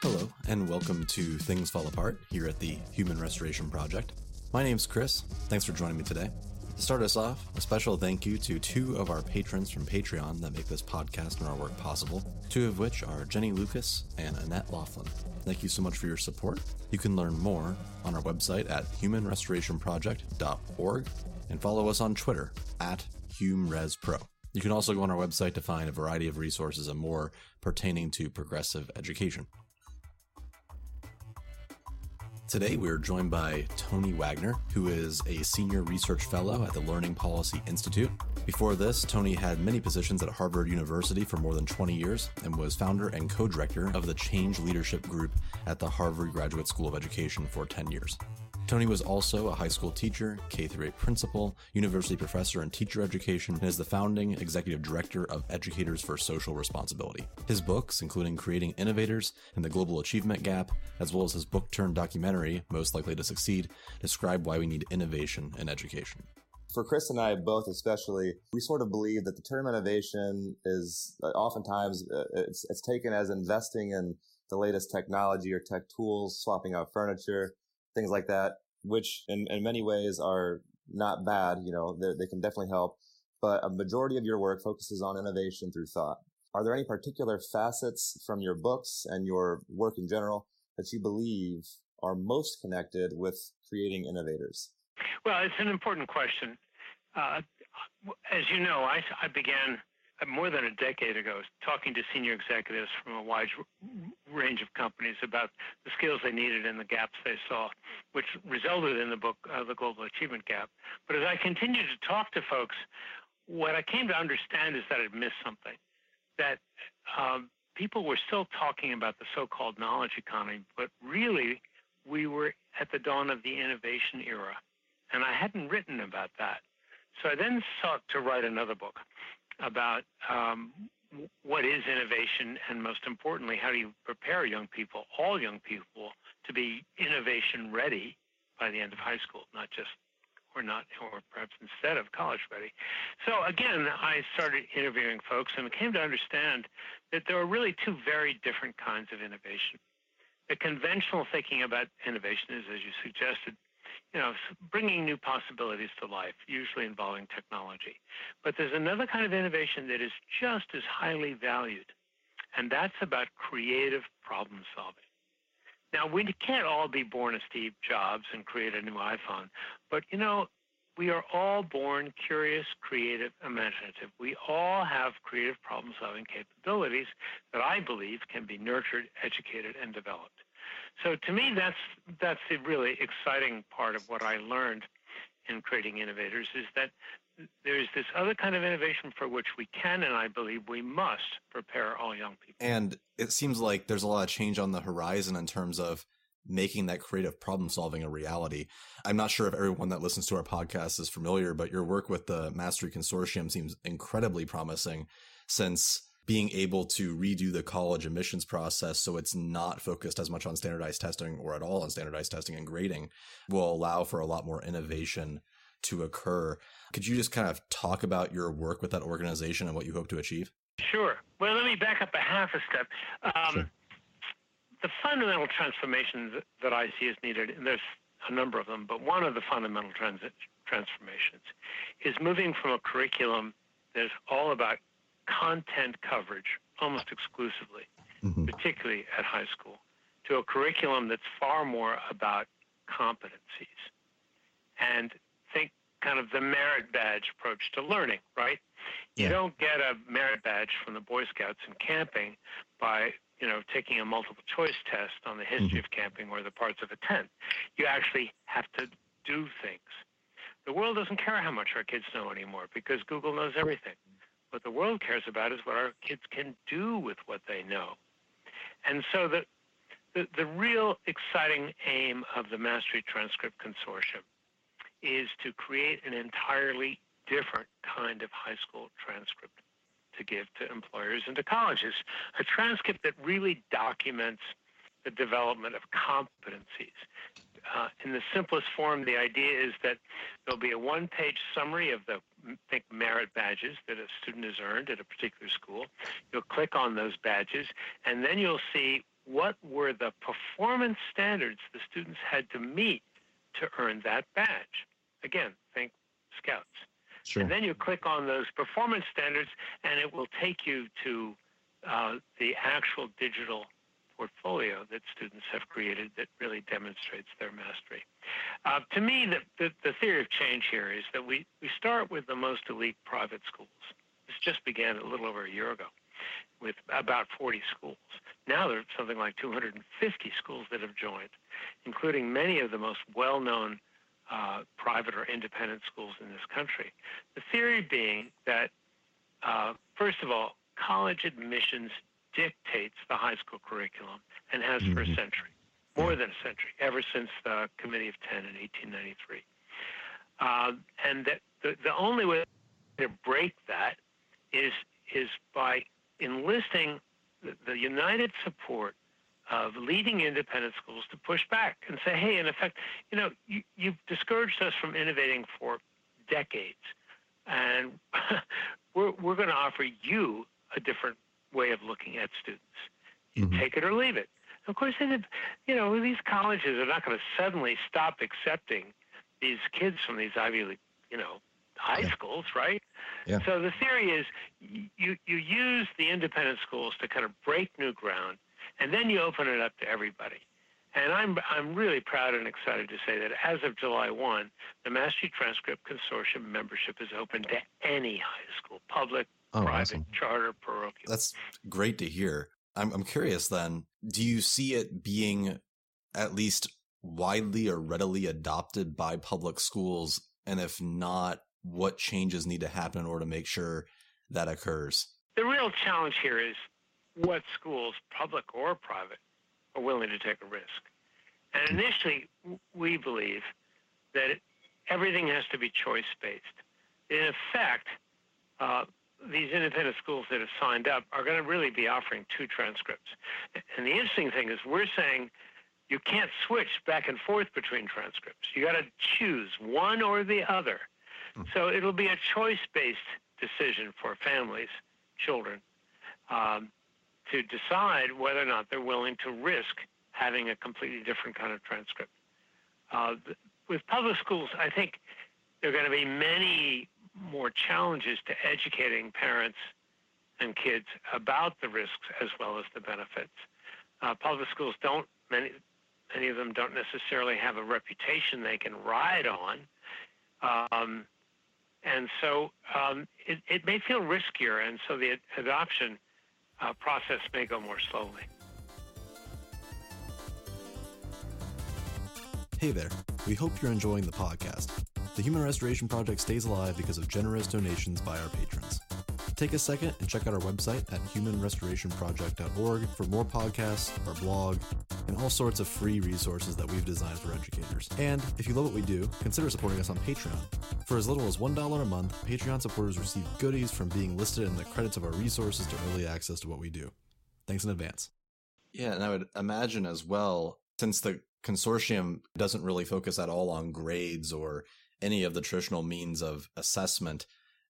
Hello, and welcome to Things Fall Apart here at the Human Restoration Project. My name's Chris. Thanks for joining me today. To start us off, a special thank you to two of our patrons from Patreon that make this podcast and our work possible, two of which are Jenny Lucas and Annette Laughlin. Thank you so much for your support. You can learn more on our website at humanrestorationproject.org and follow us on Twitter at HumResPro. You can also go on our website to find a variety of resources and more pertaining to progressive education. Today, we're joined by Tony Wagner, who is a senior research fellow at the Learning Policy Institute. Before this, Tony had many positions at Harvard University for more than 20 years and was founder and co director of the Change Leadership Group at the Harvard Graduate School of Education for 10 years. Tony was also a high school teacher, K 8 principal, university professor in teacher education, and is the founding executive director of Educators for Social Responsibility. His books, including Creating Innovators and the Global Achievement Gap, as well as his book turned documentary, Most Likely to Succeed, describe why we need innovation in education. For Chris and I both, especially, we sort of believe that the term innovation is uh, oftentimes uh, it's, it's taken as investing in the latest technology or tech tools, swapping out furniture, things like that, which in, in many ways are not bad. You know, they can definitely help, but a majority of your work focuses on innovation through thought. Are there any particular facets from your books and your work in general that you believe are most connected with creating innovators? Well, it's an important question. Uh, as you know, I, I began more than a decade ago talking to senior executives from a wide range of companies about the skills they needed and the gaps they saw, which resulted in the book, uh, The Global Achievement Gap. But as I continued to talk to folks, what I came to understand is that I'd missed something. That um, people were still talking about the so called knowledge economy, but really we were at the dawn of the innovation era. And I hadn't written about that. So I then sought to write another book about um, what is innovation, and most importantly, how do you prepare young people, all young people, to be innovation ready by the end of high school, not just or not, or perhaps instead of college ready. So again, I started interviewing folks and came to understand that there are really two very different kinds of innovation. The conventional thinking about innovation is, as you suggested, you know, bringing new possibilities to life, usually involving technology. But there's another kind of innovation that is just as highly valued, and that's about creative problem solving. Now, we can't all be born as Steve Jobs and create a new iPhone, but you know, we are all born curious, creative, imaginative. We all have creative problem solving capabilities that I believe can be nurtured, educated, and developed. So to me, that's that's the really exciting part of what I learned in creating innovators is that there's this other kind of innovation for which we can and I believe we must prepare all young people. And it seems like there's a lot of change on the horizon in terms of making that creative problem solving a reality. I'm not sure if everyone that listens to our podcast is familiar, but your work with the Mastery Consortium seems incredibly promising since being able to redo the college admissions process so it's not focused as much on standardized testing or at all on standardized testing and grading will allow for a lot more innovation to occur. Could you just kind of talk about your work with that organization and what you hope to achieve? Sure. Well, let me back up a half a step. Um, sure. The fundamental transformation that I see is needed, and there's a number of them, but one of the fundamental trans- transformations is moving from a curriculum that is all about content coverage almost exclusively, mm-hmm. particularly at high school, to a curriculum that's far more about competencies. And think kind of the merit badge approach to learning, right? Yeah. You don't get a merit badge from the Boy Scouts in camping by you know, taking a multiple choice test on the history mm-hmm. of camping or the parts of a tent. You actually have to do things. The world doesn't care how much our kids know anymore because Google knows everything. What the world cares about is what our kids can do with what they know. And so the, the, the real exciting aim of the Mastery Transcript Consortium is to create an entirely different kind of high school transcript to give to employers and to colleges. A transcript that really documents the development of competencies. Uh, in the simplest form, the idea is that there'll be a one page summary of the think merit badges that a student has earned at a particular school. You'll click on those badges, and then you'll see what were the performance standards the students had to meet to earn that badge. Again, think scouts. Sure. And then you click on those performance standards, and it will take you to uh, the actual digital portfolio that students have created that really demonstrates their mastery. Uh, to me, the, the, the, theory of change here is that we, we start with the most elite private schools. This just began a little over a year ago with about 40 schools. Now there's something like 250 schools that have joined, including many of the most well-known uh, private or independent schools in this country. The theory being that, uh, first of all, college admissions dictates the high school curriculum and has mm-hmm. for a mm-hmm. century, more than a century, ever since the Committee of Ten in 1893. Uh, and that the, the only way to break that is is by enlisting the, the united support of leading independent schools to push back and say, hey, in effect, you know, you, you've discouraged us from innovating for decades, and we're, we're going to offer you a different way of looking at students. You mm-hmm. take it or leave it. Of course, you know, these colleges are not going to suddenly stop accepting these kids from these Ivy League, you know, high yeah. schools, right? Yeah. So the theory is you you use the independent schools to kind of break new ground, and then you open it up to everybody. And I'm I'm really proud and excited to say that as of July 1, the Mastery Transcript Consortium membership is open to any high school, public, oh, private, awesome. charter, parochial. That's great to hear. I'm I'm curious then, do you see it being at least widely or readily adopted by public schools? And if not, what changes need to happen in order to make sure that occurs? The real challenge here is what schools, public or private, are willing to take a risk. And hmm. initially, we believe that everything has to be choice based. In effect, uh, these independent schools that have signed up are going to really be offering two transcripts. And the interesting thing is, we're saying you can't switch back and forth between transcripts. You got to choose one or the other. Hmm. So it'll be a choice based decision for families, children, um, to decide whether or not they're willing to risk having a completely different kind of transcript. Uh, with public schools, I think there are going to be many more challenges to educating parents and kids about the risks as well as the benefits. Uh, public schools don't many many of them don't necessarily have a reputation they can ride on. Um, and so um, it, it, may feel riskier, and so the adoption uh, process may go more slowly. Hey there. We hope you're enjoying the podcast. The Human Restoration Project stays alive because of generous donations by our patrons. Take a second and check out our website at humanrestorationproject.org for more podcasts, our blog, and all sorts of free resources that we've designed for educators. And if you love what we do, consider supporting us on Patreon. For as little as $1 a month, Patreon supporters receive goodies from being listed in the credits of our resources to early access to what we do. Thanks in advance. Yeah, and I would imagine as well, since the consortium doesn't really focus at all on grades or any of the traditional means of assessment,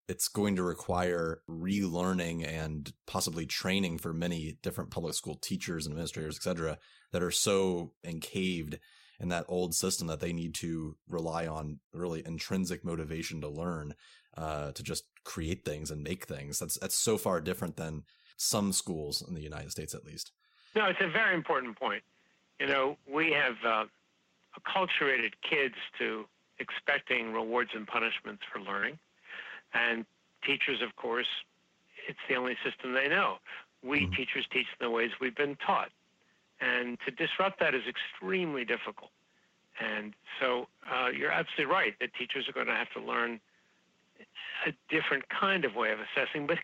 it's going to require relearning and possibly training for many different public school teachers and administrators, et cetera, that are so encaved in that old system that they need to rely on really intrinsic motivation to learn, uh, to just create things and make things. That's that's so far different than some schools in the United States, at least. No, it's a very important point. You know, we have uh, acculturated kids to expecting rewards and punishments for learning and teachers, of course, it's the only system they know. We mm-hmm. teachers teach in the ways we've been taught. And to disrupt that is extremely difficult. And so uh, you're absolutely right that teachers are going to have to learn a different kind of way of assessing. But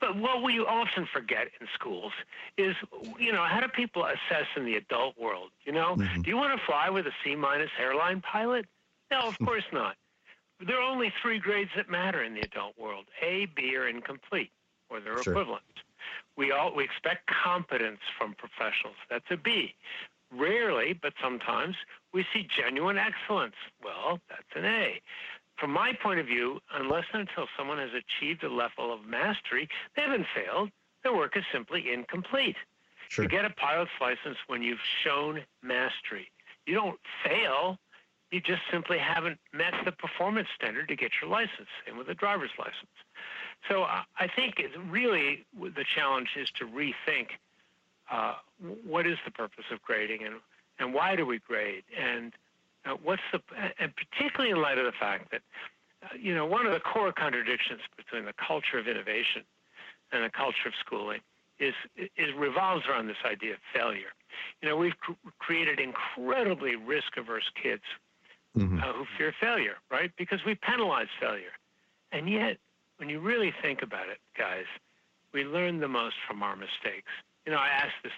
but what we often forget in schools is, you know, how do people assess in the adult world? You know, mm-hmm. do you want to fly with a C minus airline pilot? No, of course not. There are only three grades that matter in the adult world: A, B, or incomplete, or their sure. equivalent. We all we expect competence from professionals. That's a B. rarely, but sometimes, we see genuine excellence. Well, that's an A. From my point of view, unless and until someone has achieved a level of mastery, they haven't failed. Their work is simply incomplete. Sure. You get a pilot's license when you've shown mastery. You don't fail. You just simply haven't met the performance standard to get your license. Same with a driver's license. So I think really the challenge is to rethink uh, what is the purpose of grading and and why do we grade and uh, what's the and particularly in light of the fact that uh, you know one of the core contradictions between the culture of innovation and the culture of schooling is is revolves around this idea of failure. You know, we've cr- created incredibly risk-averse kids mm-hmm. uh, who fear failure, right? Because we penalize failure, and yet when you really think about it, guys, we learn the most from our mistakes. You know, I ask this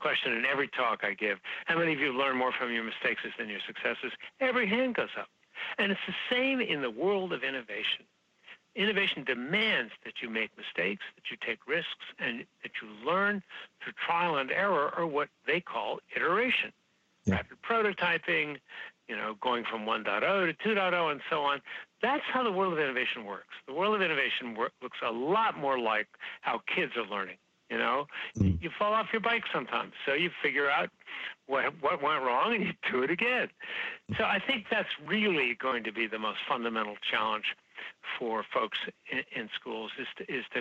question in every talk I give. How many of you learn more from your mistakes than your successes? Every hand goes up. And it's the same in the world of innovation. Innovation demands that you make mistakes, that you take risks, and that you learn through trial and error, or what they call iteration. Yeah. Rapid prototyping, you know, going from 1.0 to 2.0 and so on. That's how the world of innovation works. The world of innovation work, looks a lot more like how kids are learning. You know, mm. you fall off your bike sometimes, so you figure out what what went wrong and you do it again. So I think that's really going to be the most fundamental challenge for folks in, in schools is to is to,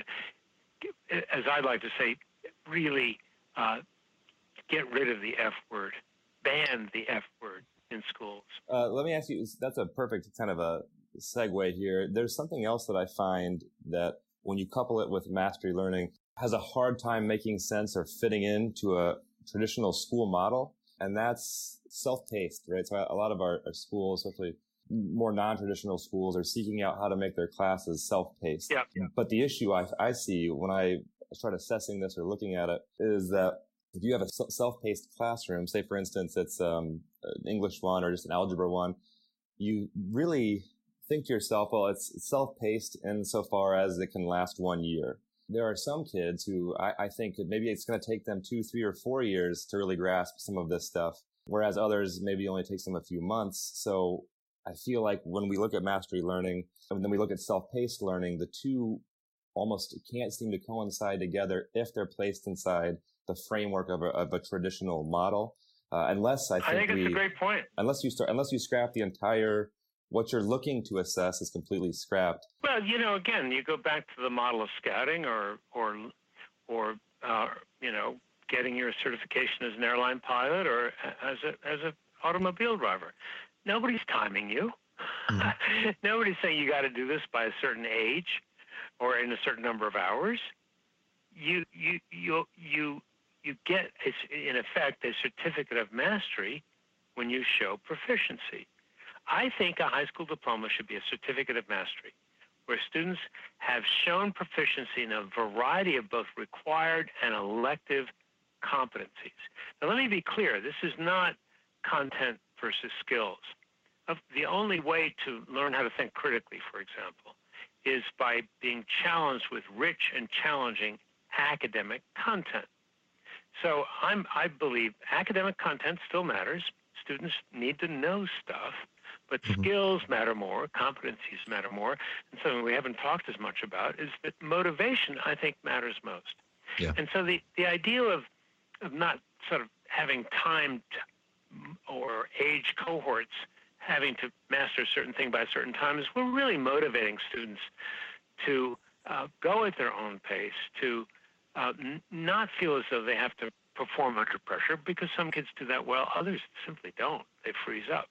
as I'd like to say, really uh, get rid of the F word, ban the F word in schools. Uh, let me ask you. That's a perfect kind of a segue here. There's something else that I find that when you couple it with mastery learning has a hard time making sense or fitting into a traditional school model. And that's self-paced, right? So a lot of our, our schools, especially more non-traditional schools are seeking out how to make their classes self-paced. Yeah, yeah. But the issue I, I see when I start assessing this or looking at it is that if you have a self-paced classroom, say for instance it's um, an English one or just an algebra one, you really think to yourself, well, it's self-paced insofar as it can last one year. There are some kids who I, I think maybe it's going to take them two, three, or four years to really grasp some of this stuff, whereas others maybe only takes them a few months. So I feel like when we look at mastery learning and then we look at self-paced learning, the two almost can't seem to coincide together if they're placed inside the framework of a, of a traditional model. Uh, unless I think, I think we, it's a great point. Unless you start, unless you scrap the entire what you're looking to assess is completely scrapped. Well, you know, again, you go back to the model of scouting, or or or uh, you know, getting your certification as an airline pilot or as a as an automobile driver. Nobody's timing you. Mm-hmm. Nobody's saying you got to do this by a certain age or in a certain number of hours. You you you you you get in effect a certificate of mastery when you show proficiency. I think a high school diploma should be a certificate of mastery where students have shown proficiency in a variety of both required and elective competencies. Now, let me be clear this is not content versus skills. The only way to learn how to think critically, for example, is by being challenged with rich and challenging academic content. So I'm, I believe academic content still matters. Students need to know stuff, but mm-hmm. skills matter more, competencies matter more. And something we haven't talked as much about is that motivation, I think, matters most. Yeah. And so the, the idea of, of not sort of having timed or age cohorts having to master a certain thing by a certain time is we're really motivating students to uh, go at their own pace, to uh, n- not feel as though they have to perform under pressure because some kids do that well, others simply don't. They freeze up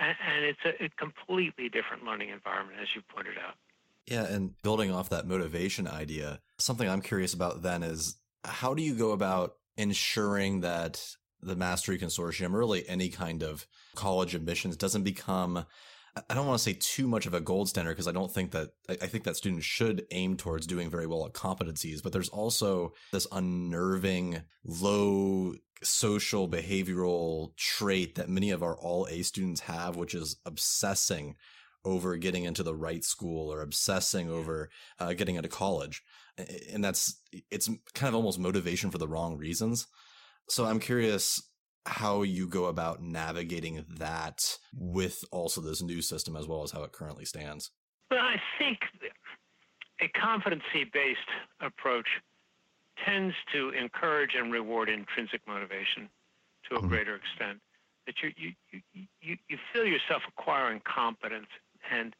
and, and it's a, a completely different learning environment, as you pointed out. Yeah, and building off that motivation idea, something I'm curious about then is how do you go about ensuring that the Mastery Consortium, or really any kind of college admissions, doesn't become I don't want to say too much of a gold standard because I don't think that I think that students should aim towards doing very well at competencies, but there's also this unnerving low social behavioral trait that many of our all A students have, which is obsessing over getting into the right school or obsessing over uh, getting into college. And that's, it's kind of almost motivation for the wrong reasons. So I'm curious, how you go about navigating that with also this new system as well as how it currently stands. Well, I think a competency based approach tends to encourage and reward intrinsic motivation to a mm-hmm. greater extent. That you, you, you, you feel yourself acquiring competence and,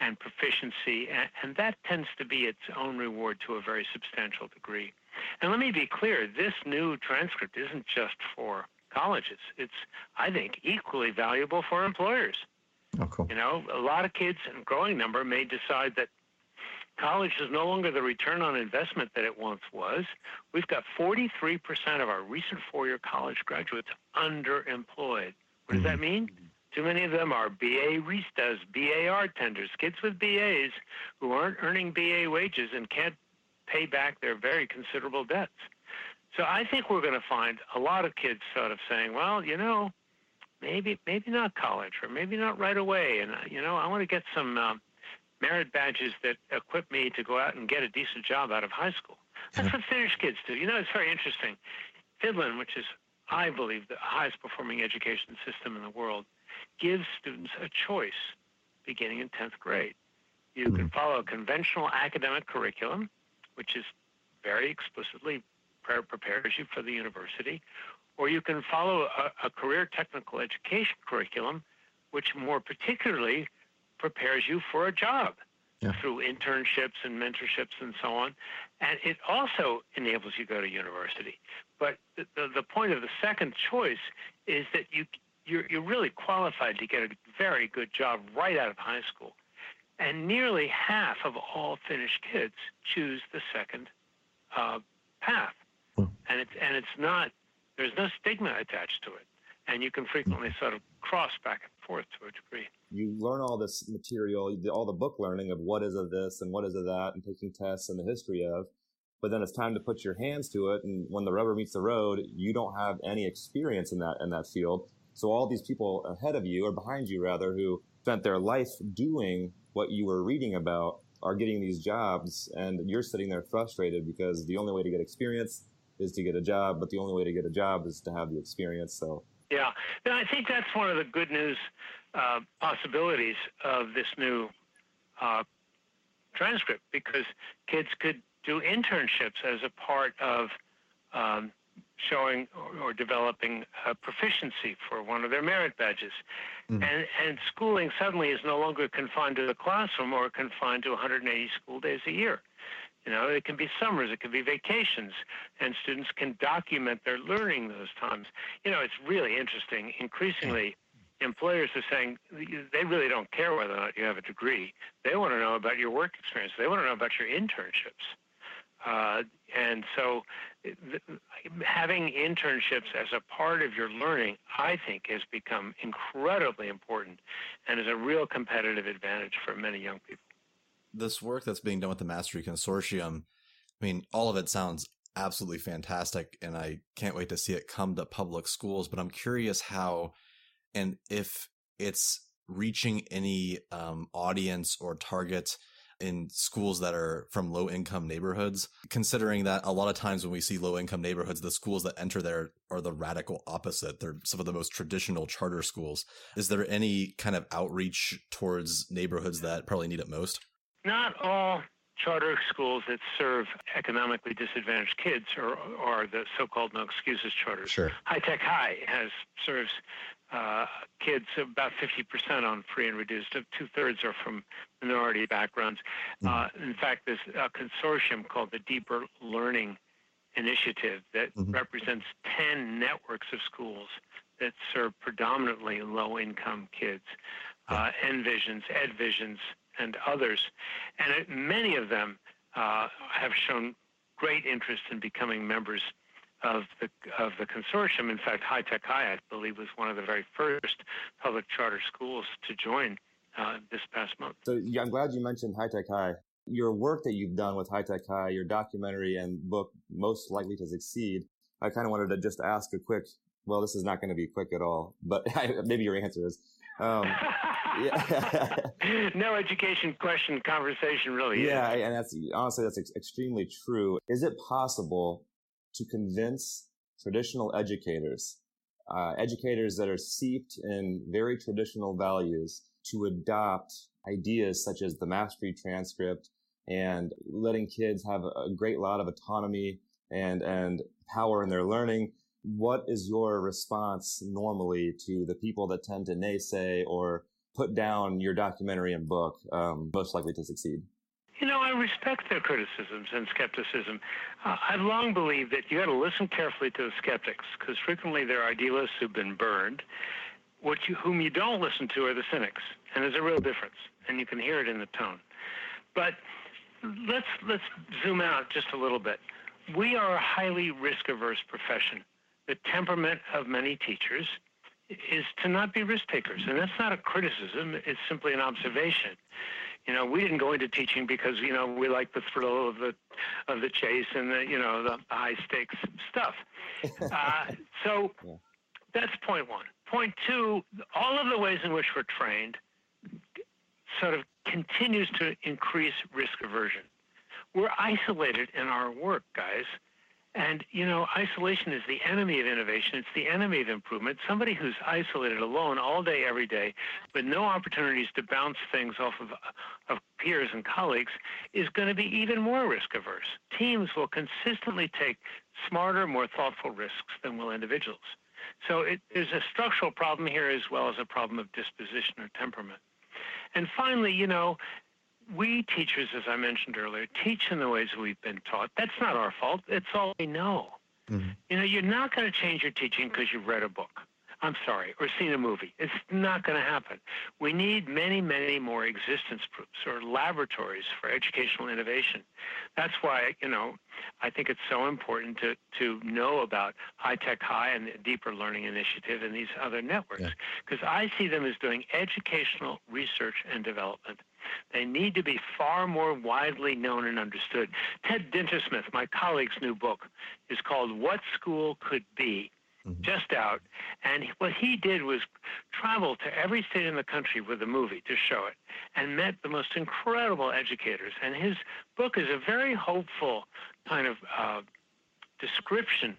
and proficiency, and, and that tends to be its own reward to a very substantial degree. And let me be clear this new transcript isn't just for colleges, it's, I think, equally valuable for employers. Oh, cool. You know, a lot of kids, and growing number, may decide that college is no longer the return on investment that it once was. We've got 43% of our recent four year college graduates underemployed. What does mm-hmm. that mean? Too many of them are BA Ristas, BA tenders, kids with BAs who aren't earning BA wages and can't pay back their very considerable debts. So I think we're going to find a lot of kids sort of saying, well, you know, maybe maybe not college or maybe not right away, and you know, I want to get some um, merit badges that equip me to go out and get a decent job out of high school. That's what Finnish kids do. You know, it's very interesting. Finland, which is, I believe, the highest performing education system in the world, gives students a choice beginning in 10th grade. You can follow a conventional academic curriculum, which is very explicitly prepares you for the university, or you can follow a, a career technical education curriculum, which more particularly prepares you for a job yeah. through internships and mentorships and so on. And it also enables you to go to university. But the, the, the point of the second choice is that you, you're, you're really qualified to get a very good job right out of high school. And nearly half of all Finnish kids choose the second uh, path. And it's, and it's not, there's no stigma attached to it. And you can frequently sort of cross back and forth to a degree you learn all this material, all the book learning of what is of this and what is of that and taking tests and the history of, but then it's time to put your hands to it. And when the rubber meets the road, you don't have any experience in that, in that field. So all these people ahead of you or behind you rather, who spent their life doing what you were reading about are getting these jobs and you're sitting there frustrated because the only way to get experience is to get a job, but the only way to get a job is to have the experience. So yeah, and I think that's one of the good news uh, possibilities of this new uh, transcript because kids could do internships as a part of um, showing or, or, developing a proficiency for one of their merit badges. Mm. And, and schooling suddenly is no longer confined to the classroom or confined to 180 school days a year. You know, it can be summers, it can be vacations, and students can document their learning those times. You know, it's really interesting. Increasingly, employers are saying they really don't care whether or not you have a degree. They want to know about your work experience. They want to know about your internships. Uh, and so, having internships as a part of your learning, I think, has become incredibly important and is a real competitive advantage for many young people this work that's being done with the Mastery Consortium, I mean, all of it sounds absolutely fantastic, and I can't wait to see it come to public schools. But I'm curious how and if it's reaching any um, audience or target in schools that are from low income neighborhoods, considering that a lot of times when we see low income neighborhoods, the schools that enter there are the radical opposite. They're some of the most traditional charter schools. Is there any kind of outreach towards neighborhoods that probably need it most? Not all charter schools that serve economically disadvantaged kids are, are the so-called no excuses charters. Sure. High Tech High has serves uh, kids about 50% on free and reduced. Two thirds are from minority backgrounds. Mm-hmm. Uh, in fact, there's a consortium called the Deeper Learning Initiative that mm-hmm. represents 10 networks of schools that serve predominantly low-income kids. Uh, Envisions, EdVisions, and others. And it, many of them uh, have shown great interest in becoming members of the of the consortium. In fact, High Tech High, I believe, was one of the very first public charter schools to join uh, this past month. So yeah, I'm glad you mentioned High Tech High. Your work that you've done with High Tech High, your documentary and book, most likely to succeed. I kind of wanted to just ask a quick. Well, this is not going to be quick at all, but maybe your answer is. Um, yeah. no education question conversation really. Yeah, is. and that's honestly that's ex- extremely true. Is it possible to convince traditional educators uh, educators that are seeped in very traditional values to adopt ideas such as the mastery transcript and letting kids have a great lot of autonomy and, and power in their learning. What is your response normally to the people that tend to naysay or put down your documentary and book um, most likely to succeed? You know, I respect their criticisms and skepticism. Uh, I've long believed that you got to listen carefully to the skeptics because frequently they're idealists who've been burned. What you, whom you don't listen to are the cynics, and there's a real difference, and you can hear it in the tone. But let's let's zoom out just a little bit. We are a highly risk-averse profession. The temperament of many teachers is to not be risk takers, and that's not a criticism. It's simply an observation. You know, we didn't go into teaching because you know we like the thrill of the of the chase and the you know the high stakes stuff. Uh, so yeah. that's point one. Point two: all of the ways in which we're trained sort of continues to increase risk aversion. We're isolated in our work, guys. And, you know, isolation is the enemy of innovation. It's the enemy of improvement. Somebody who's isolated alone all day, every day, with no opportunities to bounce things off of, of peers and colleagues is going to be even more risk averse. Teams will consistently take smarter, more thoughtful risks than will individuals. So it, there's a structural problem here as well as a problem of disposition or temperament. And finally, you know, we teachers, as I mentioned earlier, teach in the ways we've been taught. That's not our fault. It's all we know. Mm-hmm. You know, you're not going to change your teaching because you've read a book. I'm sorry, or seen a movie. It's not going to happen. We need many, many more existence proofs or laboratories for educational innovation. That's why, you know, I think it's so important to, to know about High Tech High and the Deeper Learning Initiative and these other networks, because yeah. I see them as doing educational research and development. They need to be far more widely known and understood. Ted Dintersmith, my colleague's new book, is called What School Could Be mm-hmm. just out. And what he did was travel to every state in the country with a movie to show it and met the most incredible educators. And his book is a very hopeful kind of uh, description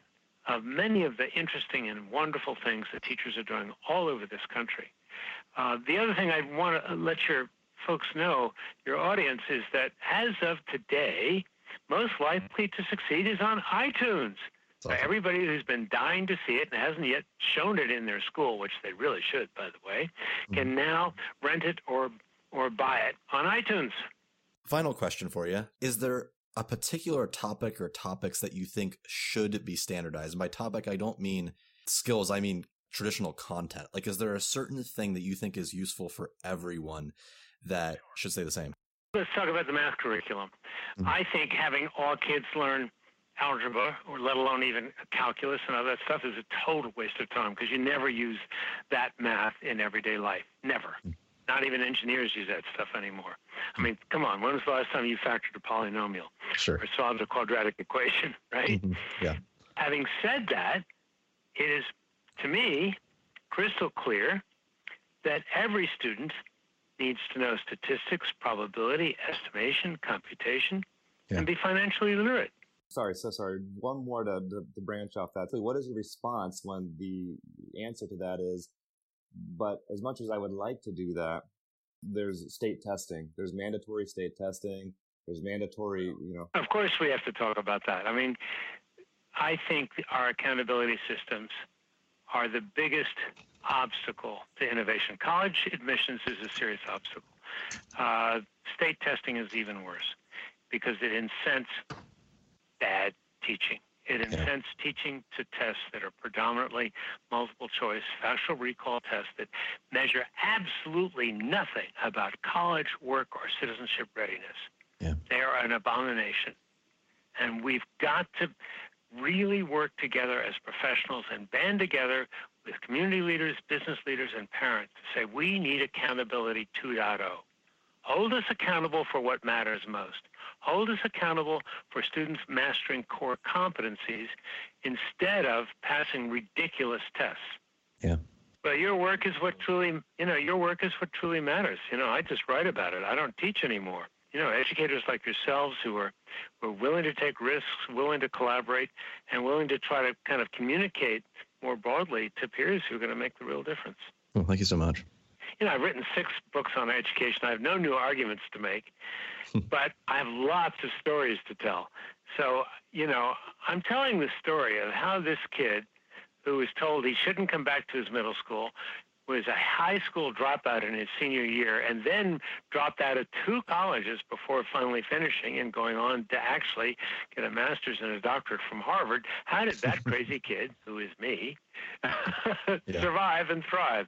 of many of the interesting and wonderful things that teachers are doing all over this country. Uh, the other thing I want to let your folks know, your audience, is that as of today, most likely to succeed is on iTunes. So everybody who's been dying to see it and hasn't yet shown it in their school, which they really should, by the way, can mm-hmm. now rent it or or buy it on iTunes. Final question for you: Is there a particular topic or topics that you think should be standardized? And by topic, I don't mean skills; I mean traditional content. Like, is there a certain thing that you think is useful for everyone that should stay the same? Let's talk about the math curriculum. Mm-hmm. I think having all kids learn algebra or let alone even calculus and all that stuff is a total waste of time because you never use that math in everyday life. Never. Mm. Not even engineers use that stuff anymore. I mean, come on, when was the last time you factored a polynomial sure. or solved a quadratic equation, right? Mm-hmm. Yeah. Having said that, it is, to me, crystal clear that every student needs to know statistics, probability, estimation, computation, yeah. and be financially literate. Sorry, so sorry. One more to, to, to branch off that. So what is your response when the answer to that is, but as much as I would like to do that, there's state testing. There's mandatory state testing. There's mandatory, you know. Of course, we have to talk about that. I mean, I think our accountability systems are the biggest obstacle to innovation. College admissions is a serious obstacle. Uh, state testing is even worse because it incents bad teaching. It incents yeah. teaching to tests that are predominantly multiple choice, factual recall tests that measure absolutely nothing about college, work, or citizenship readiness. Yeah. They are an abomination. And we've got to really work together as professionals and band together with community leaders, business leaders, and parents to say we need accountability 2.0. Hold us accountable for what matters most hold us accountable for students mastering core competencies instead of passing ridiculous tests. Yeah. But your work is what truly, you know, your work is what truly matters. You know, I just write about it. I don't teach anymore. You know, educators like yourselves who are, who are willing to take risks, willing to collaborate, and willing to try to kind of communicate more broadly to peers who are going to make the real difference. Well, thank you so much. You know, I've written six books on education. I have no new arguments to make, hmm. but I have lots of stories to tell. So, you know, I'm telling the story of how this kid who was told he shouldn't come back to his middle school, was a high school dropout in his senior year and then dropped out of two colleges before finally finishing and going on to actually get a master's and a doctorate from Harvard. How did that crazy kid, who is me, yeah. survive and thrive?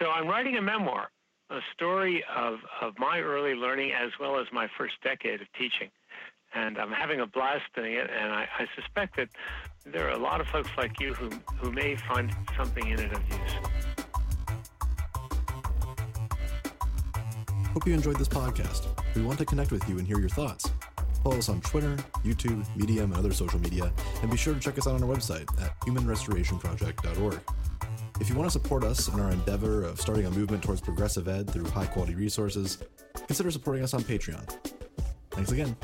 So I'm writing a memoir, a story of, of my early learning as well as my first decade of teaching and I'm having a blast doing it. And I, I, suspect that there are a lot of folks like you who, who may find something in it of use. Hope you enjoyed this podcast. We want to connect with you and hear your thoughts. Follow us on Twitter, YouTube, Medium, and other social media, and be sure to check us out on our website at humanrestorationproject.org. If you want to support us in our endeavor of starting a movement towards progressive ed through high quality resources, consider supporting us on Patreon. Thanks again.